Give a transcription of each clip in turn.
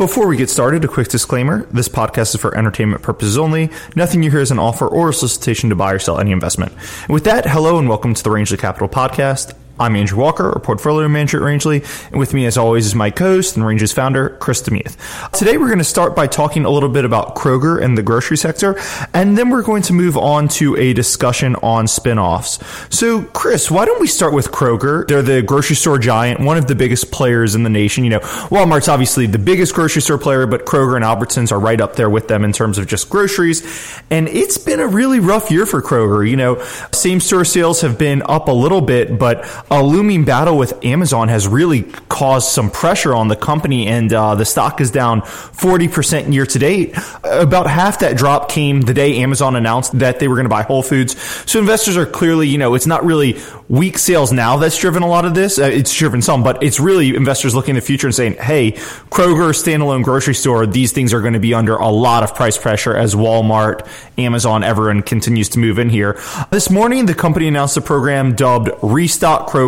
Before we get started, a quick disclaimer. This podcast is for entertainment purposes only. Nothing you hear is an offer or a solicitation to buy or sell any investment. And with that, hello and welcome to the Range Rangeley Capital Podcast. I'm Andrew Walker, a portfolio manager at Rangeley, and with me, as always, is my co-host and Rangeley's founder, Chris DeMuth. Today, we're going to start by talking a little bit about Kroger and the grocery sector, and then we're going to move on to a discussion on spin-offs. So, Chris, why don't we start with Kroger? They're the grocery store giant, one of the biggest players in the nation. You know, Walmart's obviously the biggest grocery store player, but Kroger and Albertsons are right up there with them in terms of just groceries. And it's been a really rough year for Kroger. You know, same store sales have been up a little bit, but a looming battle with Amazon has really caused some pressure on the company, and uh, the stock is down 40% year to date. About half that drop came the day Amazon announced that they were going to buy Whole Foods. So investors are clearly, you know, it's not really weak sales now that's driven a lot of this. Uh, it's driven some, but it's really investors looking in the future and saying, hey, Kroger, standalone grocery store, these things are going to be under a lot of price pressure as Walmart, Amazon, everyone continues to move in here. This morning, the company announced a program dubbed Restock Kroger.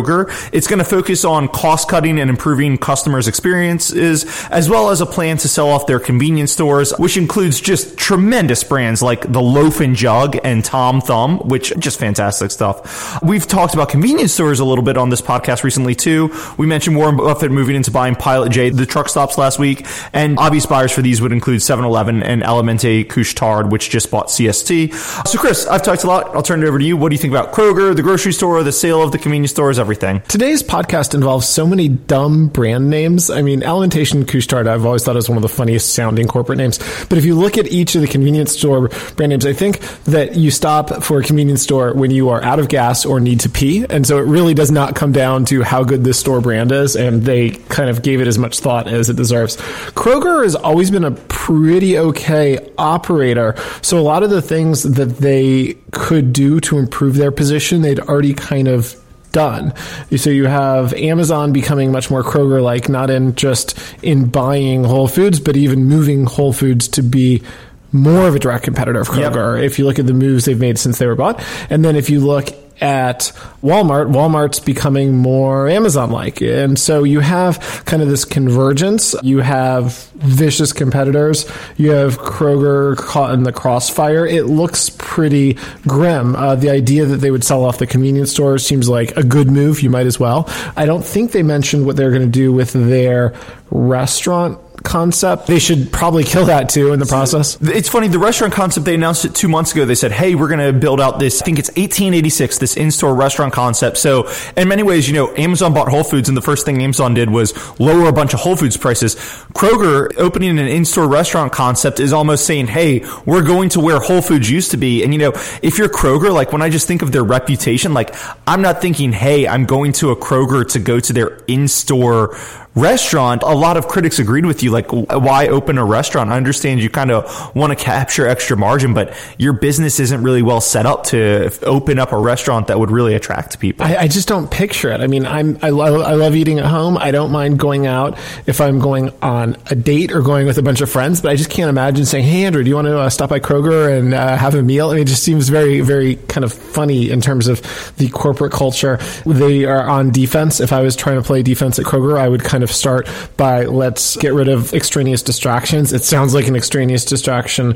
It's going to focus on cost cutting and improving customers' experiences, as well as a plan to sell off their convenience stores, which includes just tremendous brands like the Loaf and Jug and Tom Thumb, which just fantastic stuff. We've talked about convenience stores a little bit on this podcast recently too. We mentioned Warren Buffett moving into buying Pilot J, the truck stops last week, and obvious buyers for these would include 7-Eleven and Alimentation Couche-Tard, which just bought CST. So, Chris, I've talked a lot. I'll turn it over to you. What do you think about Kroger, the grocery store, the sale of the convenience stores, everything? Today's podcast involves so many dumb brand names. I mean, Alimentation Couche-Tard, I've always thought is one of the funniest sounding corporate names. But if you look at each of the convenience store brand names, I think that you stop for a convenience store when you are out of gas or need to pee. And so it really does not come down to how good this store brand is. And they kind of gave it as much thought as it deserves. Kroger has always been a pretty okay operator. So a lot of the things that they could do to improve their position, they'd already kind of done. So you have Amazon becoming much more Kroger like, not in just in buying Whole Foods, but even moving Whole Foods to be more of a direct competitor of Kroger. Yep. If you look at the moves they've made since they were bought, and then if you look at Walmart, Walmart's becoming more Amazon like. And so you have kind of this convergence. You have vicious competitors. You have Kroger caught in the crossfire. It looks pretty grim. Uh, the idea that they would sell off the convenience stores seems like a good move. You might as well. I don't think they mentioned what they're going to do with their restaurant concept. They should probably kill that too in the process. It's funny, the restaurant concept, they announced it two months ago. They said, hey, we're going to build out this, I think it's 1886, this in store restaurant concept. So, in many ways, you know, Amazon bought Whole Foods, and the first thing Amazon did was lower a bunch of Whole Foods prices. Kroger opening an in store restaurant concept is almost saying, hey, we're going to where Whole Foods used to be. And, you know, if you're Kroger, like when I just think of their reputation, like I'm not thinking, hey, I'm going to a Kroger to go to their in store restaurant, a lot of critics agreed with you. Like, why open a restaurant? I understand you kind of want to capture extra margin, but your business isn't really well set up to open up a restaurant that would really attract people. I, I just don't picture it. I mean, I'm I love I love eating at home. I don't mind going out if I'm going on a date or going with a bunch of friends, but I just can't imagine saying, "Hey, Andrew, do you want to uh, stop by Kroger and uh, have a meal?" I mean, it just seems very very kind of funny in terms of the corporate culture. They are on defense. If I was trying to play defense at Kroger, I would kind kind of start by let's get rid of extraneous distractions. It sounds like an extraneous distraction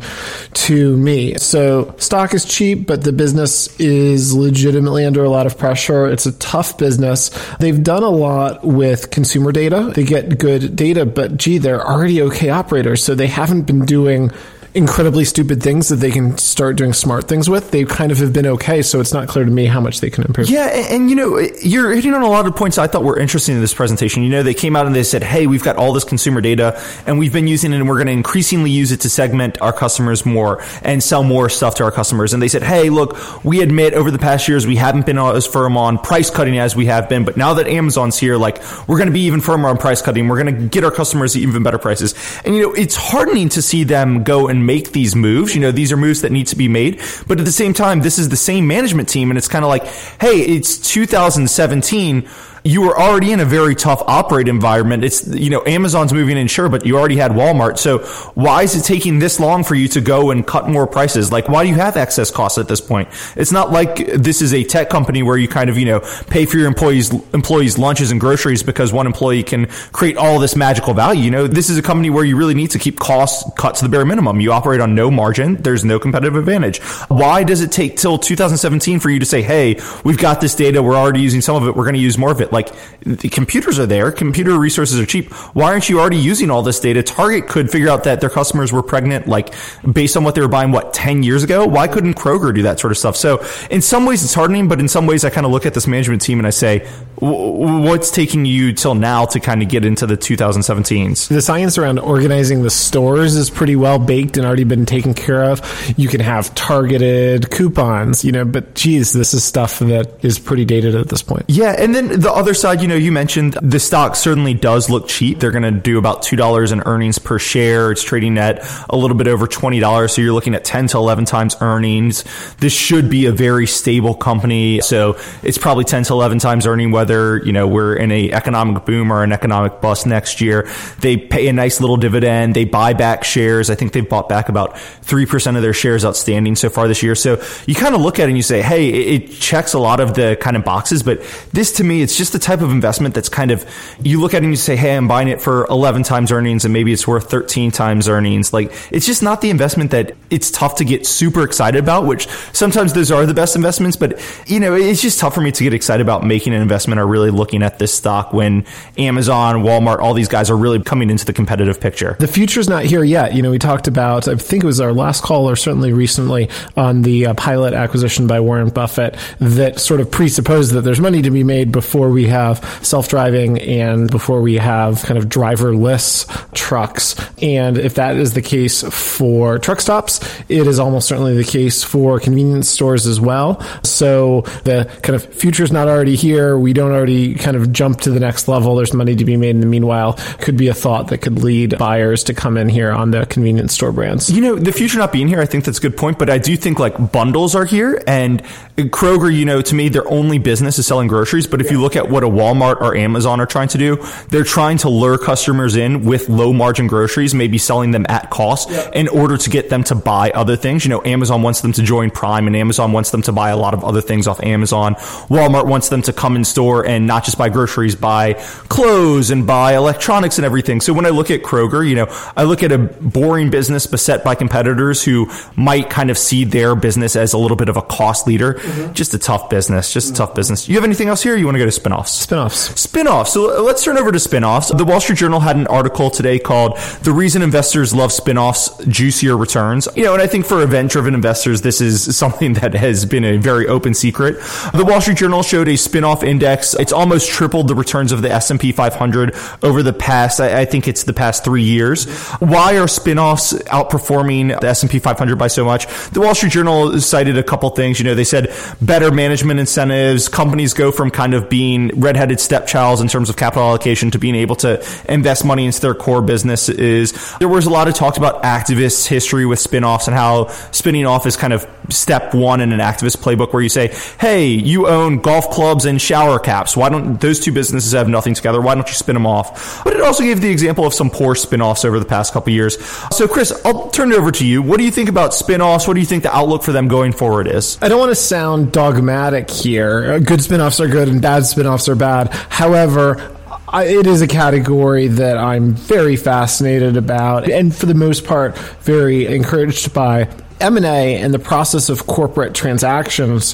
to me. So stock is cheap, but the business is legitimately under a lot of pressure. It's a tough business. They've done a lot with consumer data. They get good data, but gee, they're already okay operators. So they haven't been doing incredibly stupid things that they can start doing smart things with, they kind of have been okay. So it's not clear to me how much they can improve. Yeah, and, and, you know, you're hitting on a lot of points I thought were interesting in this presentation. You know, they came out and they said, "Hey, we've got all this consumer data, and we've been using it, and we're going to increasingly use it to segment our customers more and sell more stuff to our customers." And they said, "Hey, look, we admit over the past years we haven't been as firm on price cutting as we have been, but now that Amazon's here, like we're going to be even firmer on price cutting. We're going to get our customers even better prices." And you know, it's heartening to see them go and make these moves. You know, these are moves that need to be made. But at the same time, this is the same management team. And it's kind of like, hey, it's 2017 you were already in a very tough operate environment. It's, you know, Amazon's moving in, sure, but you already had Walmart. So why is it taking this long for you to go and cut more prices? Like, why do you have excess costs at this point? It's not like this is a tech company where you kind of, you know, pay for your employees, employees lunches and groceries because one employee can create all this magical value. You know, this is a company where you really need to keep costs cut to the bare minimum. You operate on no margin. There's no competitive advantage. Why does it take till 2017 for you to say, Hey, we've got this data. We're already using some of it. We're going to use more of it. Like the computers are there. Computer resources are cheap. Why aren't you already using all this data? Target could figure out that their customers were pregnant, like based on what they were buying, what, 10 years ago? Why couldn't Kroger do that sort of stuff? So in some ways it's hardening, but in some ways I kind of look at this management team and I say, what's taking you till now to kind of get into the 2017s? The science around organizing the stores is pretty well baked and already been taken care of. You can have targeted coupons, you know, but geez, this is stuff that is pretty dated at this point. Yeah. And then the other side, you know, you mentioned the stock certainly does look cheap. They're going to do about $2 in earnings per share. It's trading at a little bit over $20. So you're looking at 10 to 11 times earnings. This should be a very stable company. So it's probably 10 to 11 times earning, whether whether, you know, we're in a economic boom or an economic bust next year. They pay a nice little dividend. They buy back shares. I think they've bought back about 3% of their shares outstanding so far this year. So you kind of look at it and you say, hey, it checks a lot of the kind of boxes, but this to me, it's just the type of investment that's kind of, you look at it and you say, hey, I'm buying it for 11 times earnings and maybe it's worth 13 times earnings. Like it's just not the investment that it's tough to get super excited about, which sometimes those are the best investments, but you know, it's just tough for me to get excited about making an investment or really looking at this stock when Amazon, Walmart, all these guys are really coming into the competitive picture. The future's not here yet. You know, we talked about, I think it was our last call or certainly recently on the uh, pilot acquisition by Warren Buffett that sort of presupposed that there's money to be made before we have self-driving and before we have kind of driverless trucks. And if that is the case for truck stops, it is almost certainly the case for convenience stores as well. So the kind of future is not already here. We don't already kind of jump to the next level. There's money to be made in the meanwhile. Could be a thought that could lead buyers to come in here on the convenience store brands. You know, the future not being here, I think that's a good point, but I do think like bundles are here and Kroger, you know, to me, their only business is selling groceries. But if you look at what a Walmart or Amazon are trying to do, they're trying to lure customers in with low margin groceries, maybe selling them at cost in order to get them to buy other things. You know, Amazon wants them to join Prime and Amazon wants them to buy a lot of other things off Amazon. Walmart wants them to come in store and not just buy groceries, buy clothes and buy electronics and everything. So when I look at Kroger, you know, I look at a boring business beset by competitors who might kind of see their business as a little bit of a cost leader. Mm-hmm. Just a tough business, just a tough business. You have anything else here? you want to go to spinoffs? Spinoffs. Spinoffs. So uh, let's turn over to spinoffs. The Wall Street Journal had an article today called "The Reason Investors Love Spinoffs: Juicier Returns." You know, and I think for event-driven investors, this is something that has been a very open secret. The Wall Street Journal showed a spinoff index index. It's almost tripled the returns of the S&P 500 over the past, I, I think it's the past three years. Why are spinoffs outperforming the S&P 500 by so much? The Wall Street Journal cited a couple things. You know, they said better management incentives. Companies go from kind of being redheaded stepchilds in terms of capital allocation to being able to invest money into their core business is There was a lot of talk about activist history with spinoffs and how spinning off is kind of step one in an activist playbook where you say, hey, you own golf clubs and shower caps. Why don't those two businesses have nothing together? Why don't you spin them off? But it also gave the example of some poor spin-offs over the past couple years. So, Chris, I'll turn it over to you. What do you think about spin-offs? What do you think the outlook for them going forward is? I don't want to sound dogmatic here. Good spin-offs are good and bad are bad. However, I, it is a category that I'm very fascinated about, and for the most part, very encouraged by. M&A and the process of corporate transactions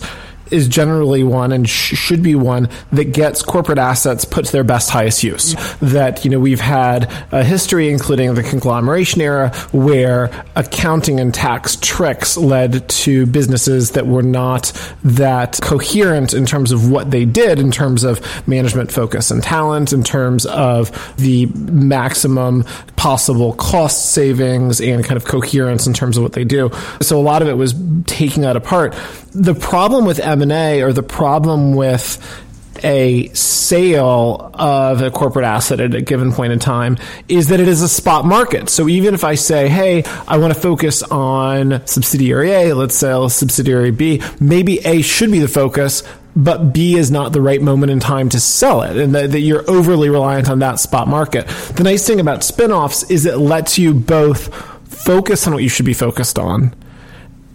is generally one and sh- should be one that gets corporate assets put to their best highest use. That you know we've had a history, including the conglomeration era, where accounting and tax tricks led to businesses that were not that coherent in terms of what they did, in terms of management focus and talent, in terms of the maximum possible cost savings and kind of coherence in terms of what they do. So a lot of it was taking that apart. The problem with M&A or the problem with a sale of a corporate asset at a given point in time is that it is a spot market. So even if I say, hey, I want to focus on subsidiary A, let's sell subsidiary B, maybe A should be the focus, but B is not the right moment in time to sell it and that, that you're overly reliant on that spot market. The nice thing about spin-offs is it lets you both focus on what you should be focused on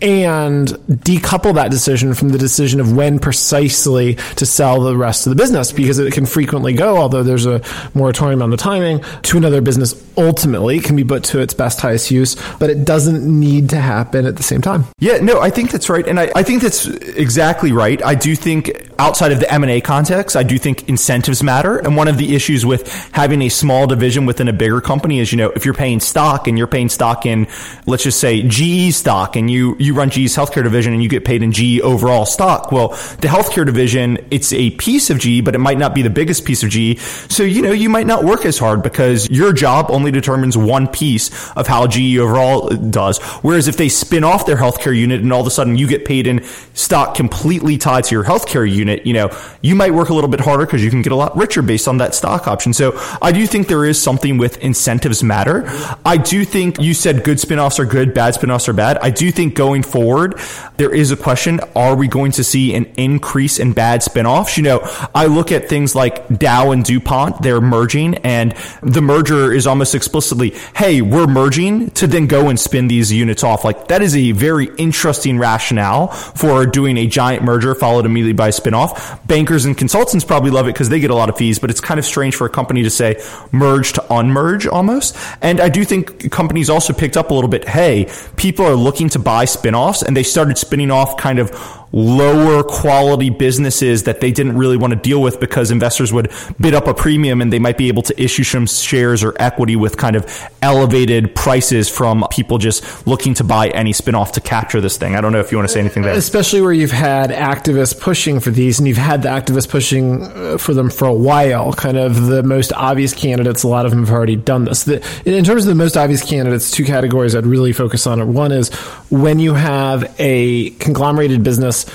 and decouple that decision from the decision of when precisely to sell the rest of the business because it can frequently go, although there's a moratorium on the timing, to another business ultimately can be put to its best highest use, but it doesn't need to happen at the same time. Yeah, no, I think that's right. And I, I think that's exactly right. I do think outside of the M&A context, I do think incentives matter. And one of the issues with having a small division within a bigger company is, you know, if you're paying stock and you're paying stock in, let's just say GE stock and you, you run GE's healthcare division and you get paid in GE overall stock. Well, the healthcare division, it's a piece of GE, but it might not be the biggest piece of GE. So, you know, you might not work as hard because your job only determines one piece of how GE overall does. Whereas if they spin off their healthcare unit and all of a sudden you get paid in stock completely tied to your healthcare unit, you know, you might work a little bit harder because you can get a lot richer based on that stock option. So I do think there is something with incentives matter. I do think you said good spinoffs are good, bad spinoffs are bad. I do think going forward, there is a question. Are we going to see an increase in bad spinoffs? You know, I look at things like Dow and DuPont, they're merging and the merger is almost explicitly, hey, we're merging to then go and spin these units off. Like that is a very interesting rationale for doing a giant merger followed immediately by a spinoff. Bankers and consultants probably love it because they get a lot of fees, but it's kind of strange for a company to say merge to unmerge almost. And I do think companies also picked up a little bit, hey, people are looking to buy spinoffs and they started spinning off kind of lower quality businesses that they didn't really want to deal with because investors would bid up a premium and they might be able to issue some shares or equity with kind of elevated prices from people just looking to buy any spinoff to capture this thing. I don't know if you want to say anything there. Especially where you've had activists pushing for these and you've had the activists pushing uh, for them for a while. Kind of the most obvious candidates, a lot of them have already done this. The, in terms of the most obvious candidates, two categories I'd really focus on. One is when you have a conglomerated business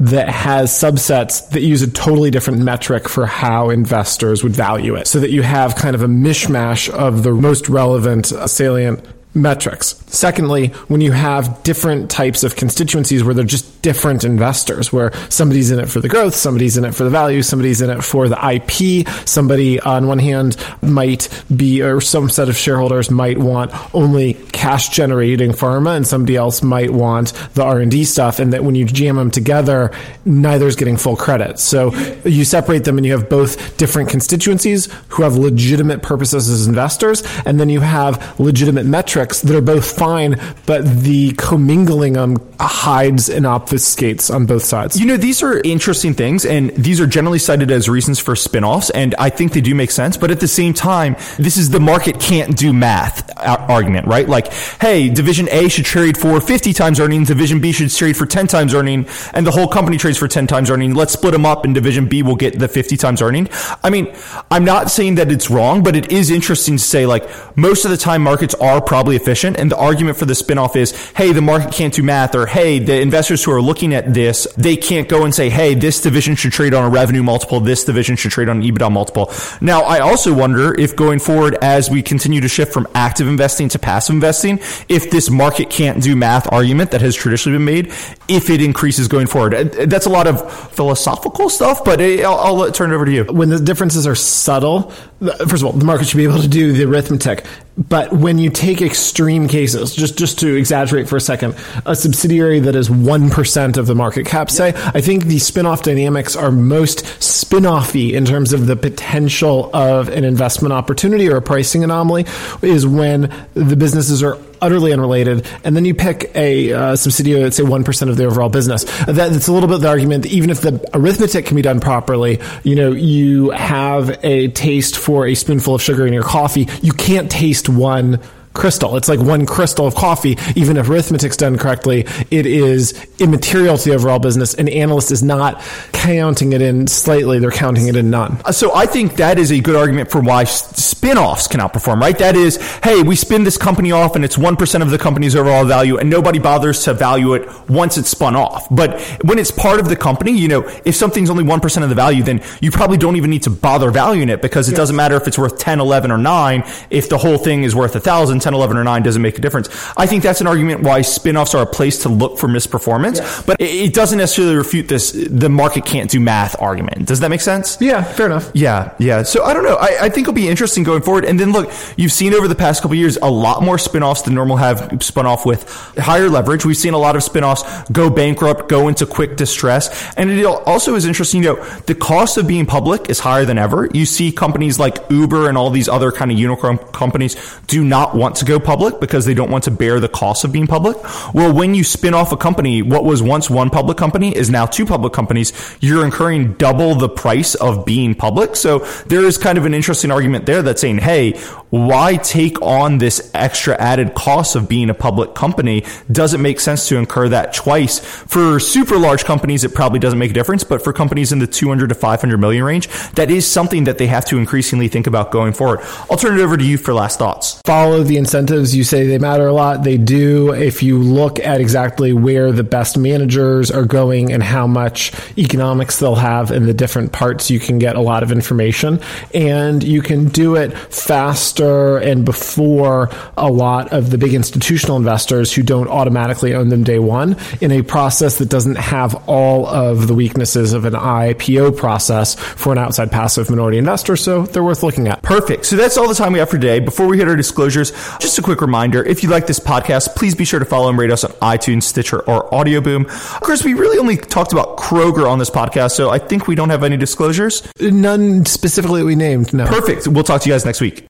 that has subsets that use a totally different metric for how investors would value it. So that you have kind of a mishmash of the most relevant salient metrics. Secondly, when you have different types of constituencies where they're just different investors, where somebody's in it for the growth, somebody's in it for the value, somebody's in it for the IP, somebody on one hand might be, or some set of shareholders might want only cash generating pharma and somebody else might want the R&D stuff. And that when you jam them together, neither's getting full credit. So you separate them and you have both different constituencies who have legitimate purposes as investors. And then you have legitimate metrics that are both fine, but the commingling them hides and obfuscates on both sides. You know, these are interesting things, and these are generally cited as reasons for spinoffs, and I think they do make sense. But at the same time, this is the market can't do math uh, argument, right? Like, hey, Division A should trade for 50 times earnings, Division B should trade for 10 times earning, and the whole company trades for 10 times earning. Let's split them up, and Division B will get the 50 times earning. I mean, I'm not saying that it's wrong, but it is interesting to say, like, most of the time markets are probably efficient. And the argument for the spinoff is, hey, the market can't do math, or hey, the investors who are looking at this, they can't go and say, hey, this division should trade on a revenue multiple, this division should trade on an EBITDA multiple. Now, I also wonder if going forward, as we continue to shift from active investing to passive investing, if this market can't do math argument that has traditionally been made, if it increases going forward. That's a lot of philosophical stuff, but eh, I'll, I'll uh, turn it over to you. When the differences are subtle, first of all, the market should be able to do the arithmetic. But when you take extreme cases, just just to exaggerate for a second, a subsidiary that is one percent of the market cap, say, I think the spin-off dynamics are most spin-offy in terms of the potential of an investment opportunity or a pricing anomaly, is when the businesses are utterly unrelated, and then you pick a uh, subsidiary that's say one percent of the overall business. That, that's a little bit the argument. That even if the arithmetic can be done properly, you know, you have a taste for a spoonful of sugar in your coffee. You can't taste one crystal. It's like one crystal of coffee. Even if arithmetic's done correctly, it is immaterial to the overall business. An analyst is not counting it in slightly; they're counting it in none. Uh, so I think that is a good argument for why spin-offs can outperform. Right? That is, hey, we spin this company off, and it's one percent of the company's overall value, and nobody bothers to value it once it's spun off. But when it's part of the company, you know, if something's only one percent of the value, then you probably don't even need to bother valuing it because it yes. doesn't matter if it's worth 10, 11, or nine. If the whole thing is worth a thousand 10, 11, or 9 doesn't make a difference. I think that's an argument why spinoffs are a place to look for misperformance, yeah. but it doesn't necessarily refute this, the market can't do math argument. Does that make sense? Yeah, fair enough. Yeah, yeah. So I don't know. I, I think it'll be interesting going forward. And then look, you've seen over the past couple years a lot more spinoffs than normal have spun off with higher leverage. We've seen a lot of spinoffs go bankrupt, go into quick distress. And it also is interesting, you know, the cost of being public is higher than ever. You see companies like Uber and all these other kind of unicorn companies do not want to go public because they don't want to bear the cost of being public. Well, when you spin off a company, what was once one public company is now two public companies. You're incurring double the price of being public. So there is kind of an interesting argument there that's saying, hey, why take on this extra added cost of being a public company? Does it make sense to incur that twice? For super large companies, it probably doesn't make a difference, but for companies in the 200 to 500 million range, that is something that they have to increasingly think about going forward. I'll turn it over to you for last thoughts. Follow the incentives. You say they matter a lot. They do. If you look at exactly where the best managers are going and how much economics they'll have in the different parts, you can get a lot of information and you can do it faster and before a lot of the big institutional investors who don't automatically own them day one in a process that doesn't have all of the weaknesses of an IPO process for an outside passive minority investor. So they're worth looking at. Perfect. So that's all the time we have for today. Before we hit our disclosures, just a quick reminder if you like this podcast, please be sure to follow and rate us on iTunes, Stitcher, or Audioboom. Of course, we really only talked about Kroger on this podcast, so I think we don't have any disclosures. None specifically that we named, no. Perfect. We'll talk to you guys next week.